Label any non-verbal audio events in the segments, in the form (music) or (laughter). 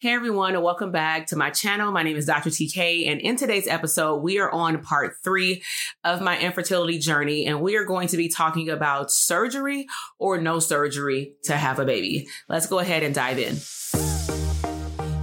Hey everyone, and welcome back to my channel. My name is Dr. TK, and in today's episode, we are on part three of my infertility journey, and we are going to be talking about surgery or no surgery to have a baby. Let's go ahead and dive in.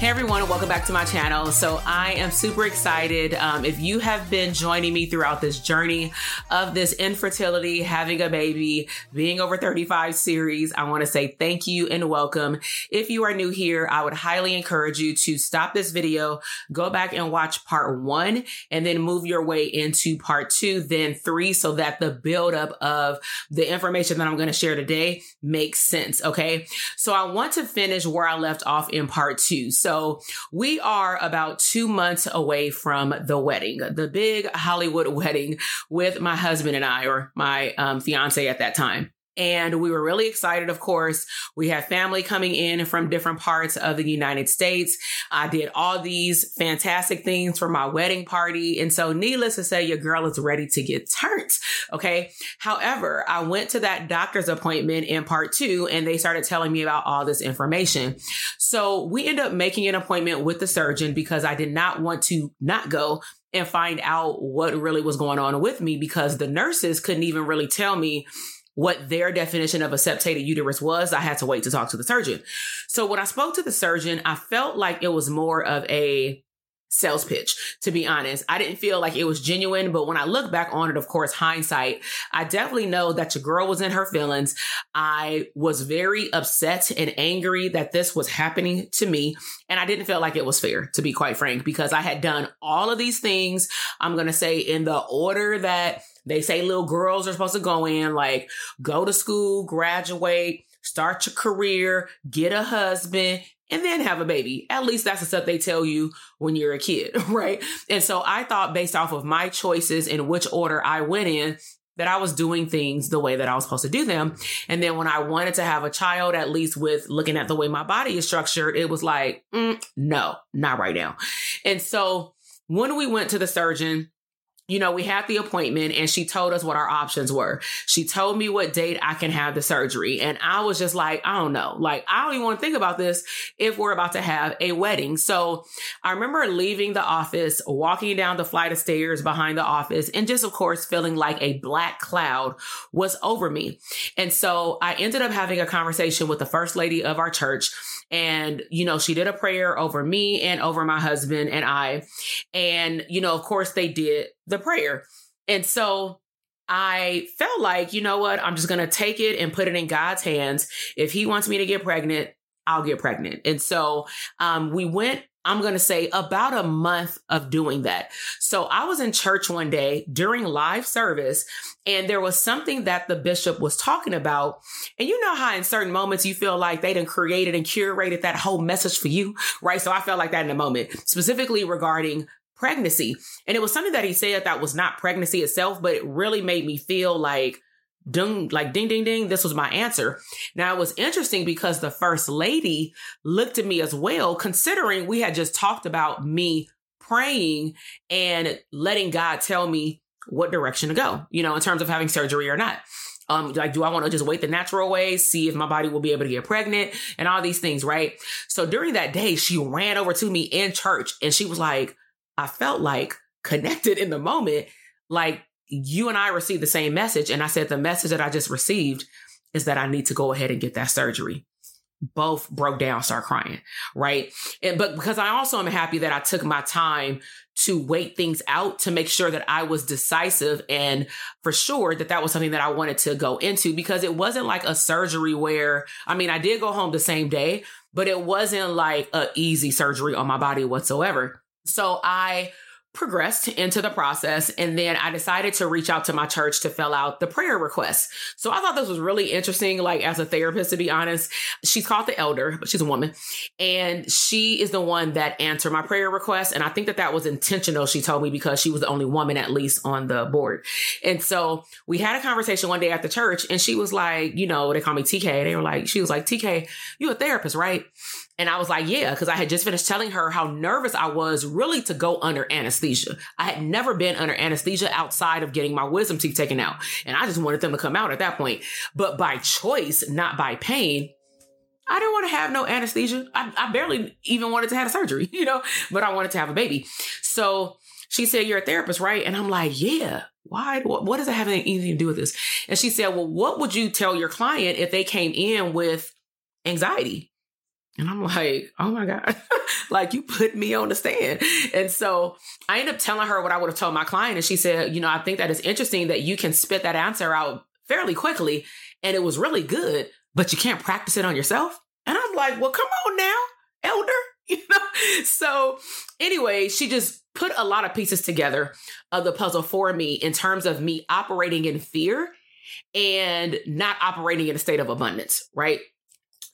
Hey everyone, welcome back to my channel. So I am super excited. Um, if you have been joining me throughout this journey of this infertility, having a baby, being over 35 series, I want to say thank you and welcome. If you are new here, I would highly encourage you to stop this video, go back and watch part one, and then move your way into part two, then three, so that the buildup of the information that I'm going to share today makes sense. Okay. So I want to finish where I left off in part two. So so we are about two months away from the wedding, the big Hollywood (laughs) wedding with my husband and I, or my um, fiance at that time. And we were really excited, of course. We had family coming in from different parts of the United States. I did all these fantastic things for my wedding party. And so, needless to say, your girl is ready to get turned. Okay. However, I went to that doctor's appointment in part two and they started telling me about all this information. So, we ended up making an appointment with the surgeon because I did not want to not go and find out what really was going on with me because the nurses couldn't even really tell me what their definition of a septated uterus was, I had to wait to talk to the surgeon. So when I spoke to the surgeon, I felt like it was more of a sales pitch, to be honest. I didn't feel like it was genuine, but when I look back on it, of course, hindsight, I definitely know that your girl was in her feelings. I was very upset and angry that this was happening to me. And I didn't feel like it was fair, to be quite frank, because I had done all of these things. I'm going to say in the order that they say little girls are supposed to go in, like go to school, graduate, start your career, get a husband, and then have a baby. At least that's the stuff they tell you when you're a kid, (laughs) right? And so I thought based off of my choices and which order I went in, that I was doing things the way that I was supposed to do them. And then when I wanted to have a child, at least with looking at the way my body is structured, it was like, mm, no, not right now. And so when we went to the surgeon, you know, we had the appointment and she told us what our options were. She told me what date I can have the surgery. And I was just like, I don't know. Like, I don't even want to think about this if we're about to have a wedding. So I remember leaving the office, walking down the flight of stairs behind the office, and just, of course, feeling like a black cloud was over me. And so I ended up having a conversation with the first lady of our church. And, you know, she did a prayer over me and over my husband and I. And, you know, of course, they did the prayer. And so I felt like, you know what? I'm just going to take it and put it in God's hands. If He wants me to get pregnant, I'll get pregnant. And so um, we went I'm going to say about a month of doing that. So I was in church one day during live service and there was something that the bishop was talking about. And you know how in certain moments you feel like they done created and curated that whole message for you, right? So I felt like that in a moment, specifically regarding pregnancy. And it was something that he said that was not pregnancy itself, but it really made me feel like, ding, like ding, ding, ding. This was my answer. Now it was interesting because the first lady looked at me as well, considering we had just talked about me praying and letting God tell me what direction to go, you know, in terms of having surgery or not. Um, like, do I want to just wait the natural way, see if my body will be able to get pregnant and all these things, right? So during that day, she ran over to me in church and she was like, I felt like connected in the moment. Like you and I received the same message. And I said, the message that I just received is that I need to go ahead and get that surgery. Both broke down, start crying, right? And, but because I also am happy that I took my time to wait things out to make sure that I was decisive and for sure that that was something that I wanted to go into because it wasn't like a surgery where, I mean, I did go home the same day, but it wasn't like a easy surgery on my body whatsoever. So I progressed into the process and then I decided to reach out to my church to fill out the prayer request. So I thought this was really interesting like as a therapist to be honest. She's called the elder, but she's a woman and she is the one that answered my prayer request and I think that that was intentional she told me because she was the only woman at least on the board. And so we had a conversation one day at the church and she was like, you know, they call me TK. They were like she was like, "TK, you a therapist, right?" And I was like, yeah, because I had just finished telling her how nervous I was really to go under anesthesia. I had never been under anesthesia outside of getting my wisdom teeth taken out. And I just wanted them to come out at that point. But by choice, not by pain, I didn't want to have no anesthesia. I, I barely even wanted to have a surgery, (laughs) you know, but I wanted to have a baby. So she said, You're a therapist, right? And I'm like, Yeah. Why? What, what does that have anything to do with this? And she said, Well, what would you tell your client if they came in with anxiety? And I'm like, oh my God, (laughs) like you put me on the stand. And so I end up telling her what I would have told my client. And she said, you know, I think that it's interesting that you can spit that answer out fairly quickly. And it was really good, but you can't practice it on yourself. And I'm like, well, come on now, elder. (laughs) You know? So anyway, she just put a lot of pieces together of the puzzle for me in terms of me operating in fear and not operating in a state of abundance, right?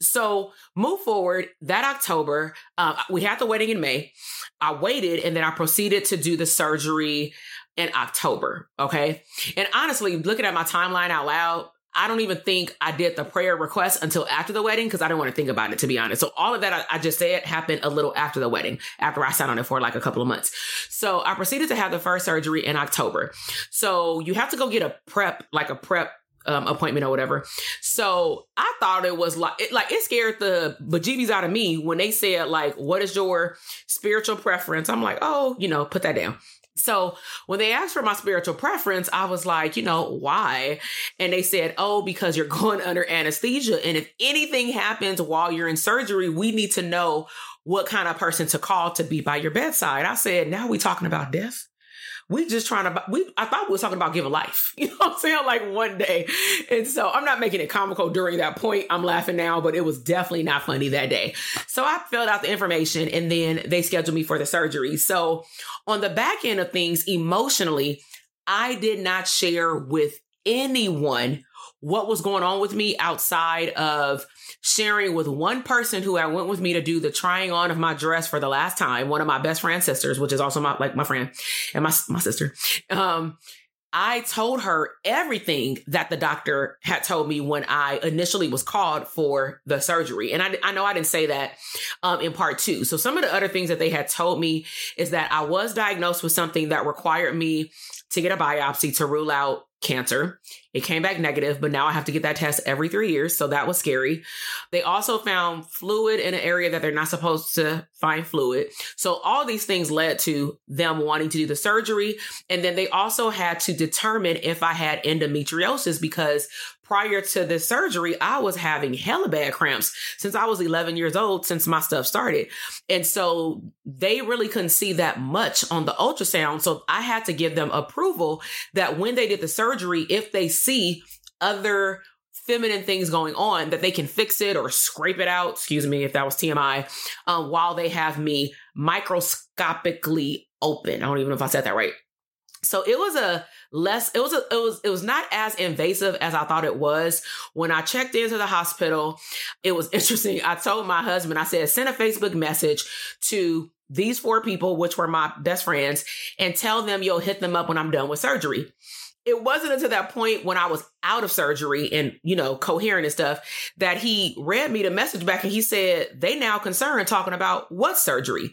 So move forward that October. Uh, we had the wedding in May. I waited and then I proceeded to do the surgery in October. Okay. And honestly, looking at my timeline out loud, I don't even think I did the prayer request until after the wedding because I didn't want to think about it, to be honest. So all of that I, I, just said happened a little after the wedding, after I sat on it for like a couple of months. So I proceeded to have the first surgery in October. So you have to go get a prep, like a prep um, appointment or whatever. So I thought it was like, it, like it scared the bejeebies out of me when they said like, what is your spiritual preference? I'm like, oh, you know, put that down. So when they asked for my spiritual preference, I was like, you know, why? And they said, oh, because you're (laughs) going under anesthesia. And if anything happens while you're in surgery, we need to know what kind of person to call to be by your bedside. I said, now we talking about death we just trying to we I thought we was talking about giving life. (laughs) You know what I'm saying? Like one day. And so I'm not making it comical during that point. I'm laughing now, but it was definitely not funny that day. So I filled out the information and then they scheduled me for the surgery. So on the back end of things, emotionally, I did not share with anyone what was going on with me outside of sharing with one person who I went with me to do the trying on of my dress for the last time, one of my best friend sisters, which is also my like my friend and my my sister. Um, I told her everything that the doctor had told me when I initially was called for the surgery. And I, I know I didn't say that um, in part two. So some of the other things that they had told me is that I was diagnosed with something that required me to get a biopsy to rule out cancer. It came back negative, but now I have to get that test every three years. So that was scary. They also found fluid in an area that they're not supposed to find fluid. So all these things led to them wanting to do the surgery. And then they also had to determine if I had endometriosis because prior to this surgery, I was having hella bad cramps since I was 11 years old, since my stuff started. And so they really couldn't see that much on the ultrasound. So I had to give them approval that when they did the surgery, if they see other feminine things going on that they can fix it or scrape it out excuse me if that was tmi um, while they have me microscopically open i don't even know if i said that right so it was a less it was a, it was it was not as invasive as I thought it was. When I checked into the hospital, it was (laughs) interesting. I told my husband, I said, send a Facebook message to these four people, which were my best friends, and tell them you'll hit them up when I'm done with surgery it wasn't until that point when I was out of surgery and, you know, coherent and stuff that he read me the message back and he said, they now concerned talking about what surgery.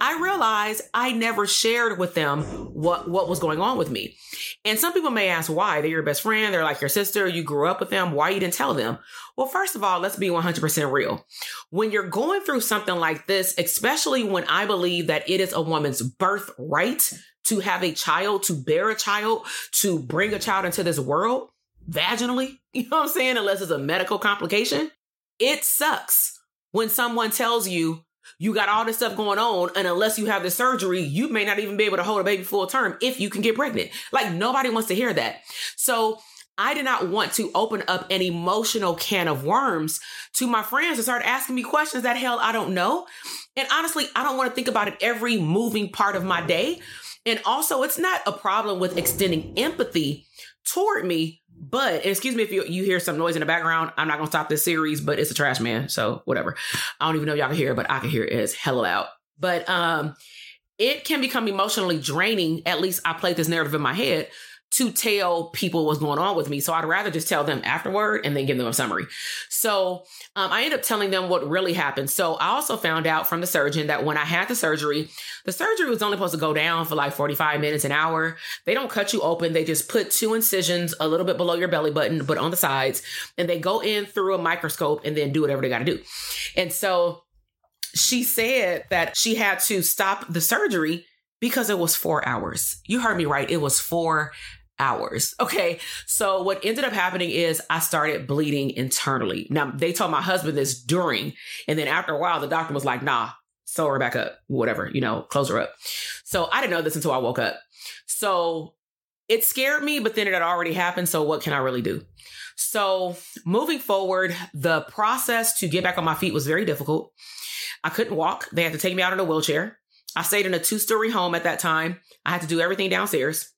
I realized I never shared with them what, what was going on with me. And some people may ask why. They're your best friend. They're like your sister. You grew up with them. Why you didn't tell them? Well, first of all, let's be 100% real. When you're going through something like this, especially when I believe that it is a woman's birthright to have a child, to bear a child, to bring a child into this world vaginally, (laughs) you know what I'm saying? Unless it's a medical complication. It sucks when someone tells you you got all this stuff going on, and unless you have the surgery, you may not even be able to hold a baby full term if you can get pregnant. Like nobody wants to hear that. So I did not want to open up an emotional can of worms to my friends and start asking me questions that hell I don't know. And honestly, I don't want to think about it every moving part of my day. And also, it's not a problem with extending empathy toward me, but excuse me if you, you hear some noise in the background. I'm not gonna stop this series, but it's a trash man, so whatever. I don't even know y'all can hear it, but I can hear it. It's hella loud. But um, it can become emotionally draining. At least I played this narrative in my head to tell people what's going on with me. So I'd rather just tell them afterward and then give them a summary. So um, I ended up telling them what really happened. So I also found out from the surgeon that when I had the surgery, the surgery was only supposed to go down for like 45 minutes, an hour. They don't cut you open. They just put two incisions a little bit below your belly button, but on the sides, and they go in through a microscope and then do whatever they got to do. And so she said that she had to stop the surgery because it was four hours. You heard me right. It was four hours. Okay. So what ended up happening is I started bleeding internally. Now they told my husband this during, and then after a while, the doctor was like, nah, sew her back up, whatever, you know, close her up. So I didn't know this until I woke up. So it scared me, but then it had already happened. So what can I really do? So moving forward, the process to get back on my feet was very difficult. I couldn't walk. They had to take me out in a wheelchair. I stayed in a two story home at that time. I had to do everything downstairs.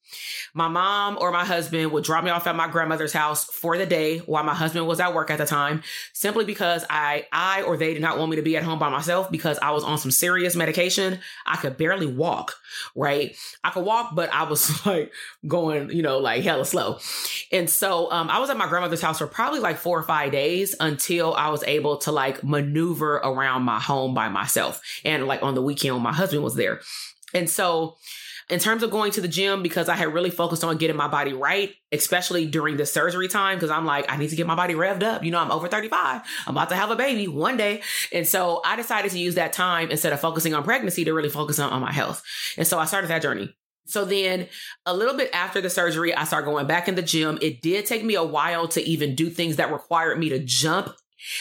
My mom or my husband would drop me off at my grandmother's house for the day while my husband was at work at the time, simply because I, I or they did not want me to be at home by myself because I was on some serious medication. I could barely walk, right? I could walk, but I was (laughs) like going, you know, like hella slow. And so um, I was at my grandmother's house for probably like four or five days until I was able to like maneuver around my home by myself. And like on the weekend when my husband was there. And so in terms of going to the gym, because I had really focused on getting my body right, especially during the surgery time, because I'm like, I need to get my body revved up. You know, I'm over 35. I'm about to have a baby one day. And so I decided to use that time instead of focusing on pregnancy to really focus on, on my health. And so I started that journey. So then a little bit after the surgery, I started going back in the gym. It did take me a while to even do things that required me to jump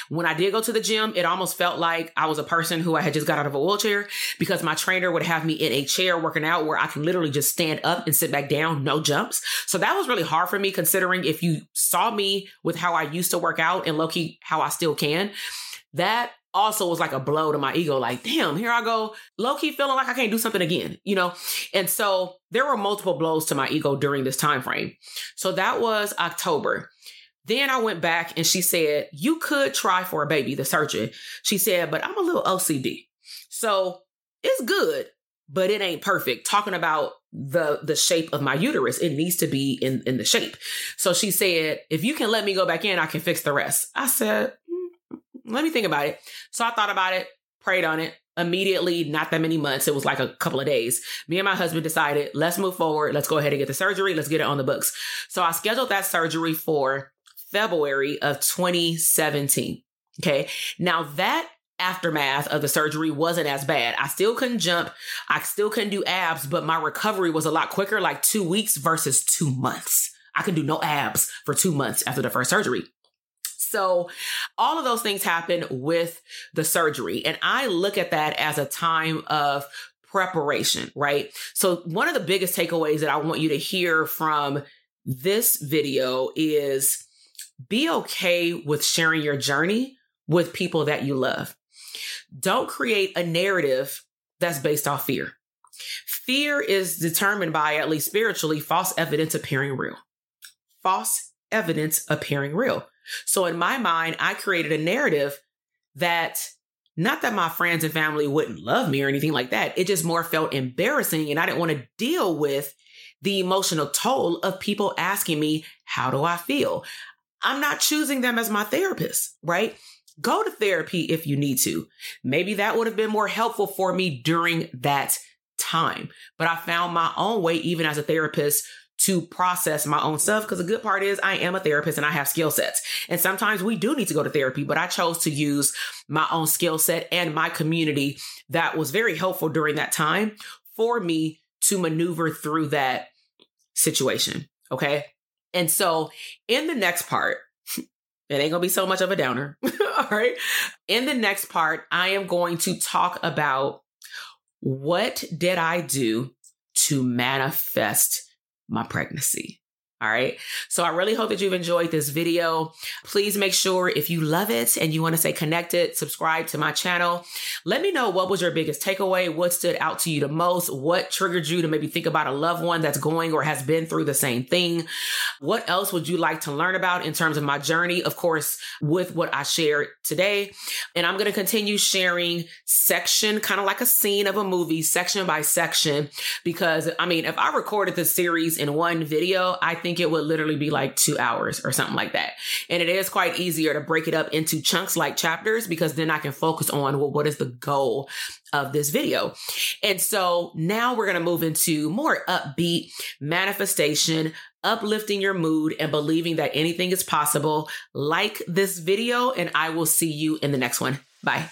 when I did go to the gym, it almost felt like I was a person who I had just got out of a wheelchair because my trainer would have me in a chair working out where I can literally just stand up and sit back down, no jumps. So that was really hard for me considering if you saw me with how I used to work out and low key how I still can, that also was like a blow to my ego. Like, damn, here I go, low key feeling like I can't do something again, you know? And so there were multiple blows to my ego during this time frame. So that was October. Then I went back and she said, You could try for a baby, the surgeon. She said, But I'm a little OCD. So it's good, but it ain't perfect. Talking about the the shape of my uterus, it needs to be in, in the shape. So she said, If you can let me go back in, I can fix the rest. I said, mm, Let me think about it. So I thought about it, prayed on it. Immediately, not that many months, it was like a couple of days. Me and my husband decided, let's move forward. Let's go ahead and get the surgery. Let's get it on the books. So I scheduled that surgery for February of 2017. Okay. Now that aftermath of the surgery wasn't as bad. I still couldn't jump. I still couldn't do abs, but my recovery was a lot quicker, like two weeks versus two months. I can do no abs for two months after the first surgery. So all of those things happen with the surgery. And I look at that as a time of preparation, right? So one of the biggest takeaways that I want you to hear from this video is be okay with sharing your journey with people that you love. Don't create a narrative that's based off fear. Fear is determined by, at least spiritually, false evidence appearing real. False evidence appearing real. So in my mind, I created a narrative that not that my friends and family wouldn't love me or anything like that. It just more felt embarrassing and I didn't want to deal with the emotional toll of people asking me, how do I feel? I'm not choosing them as my therapist, right? Go to therapy if you need to. Maybe that would have been more helpful for me during that time. But I found my own way, even as a therapist, to process my own stuff. Because the good part is I am a therapist and I have skill sets. And sometimes we do need to go to therapy, but I chose to use my own skill set and my community that was very helpful during that time for me to maneuver through that situation. Okay. And so in the next part, (laughs) it ain't gonna be so much of a downer. (laughs) All right. In the next part, I am going to talk about what did I do to manifest my pregnancy. All right. So I really hope that you've enjoyed this video. Please make sure if you love it and you want to stay connected, subscribe to my channel. Let me know what was your biggest takeaway, what stood out to you the most, what triggered you to maybe think about a loved one that's going or has been through the same thing. What else would you like to learn about in terms of my journey? Of course, with what I shared today. And I'm going to continue sharing section, kind of like a scene of a movie, section by section, because I mean, if I recorded this series in one video, I think it would literally be like two hours or something like that. And it is quite easier to break it up into chunks like chapters because then I can focus on, well, what is the goal of this video? And so now we're going to move into more upbeat manifestation, uplifting your mood and believing that anything is possible. Like this video and I will see you in the next one. Bye.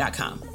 Academy.com.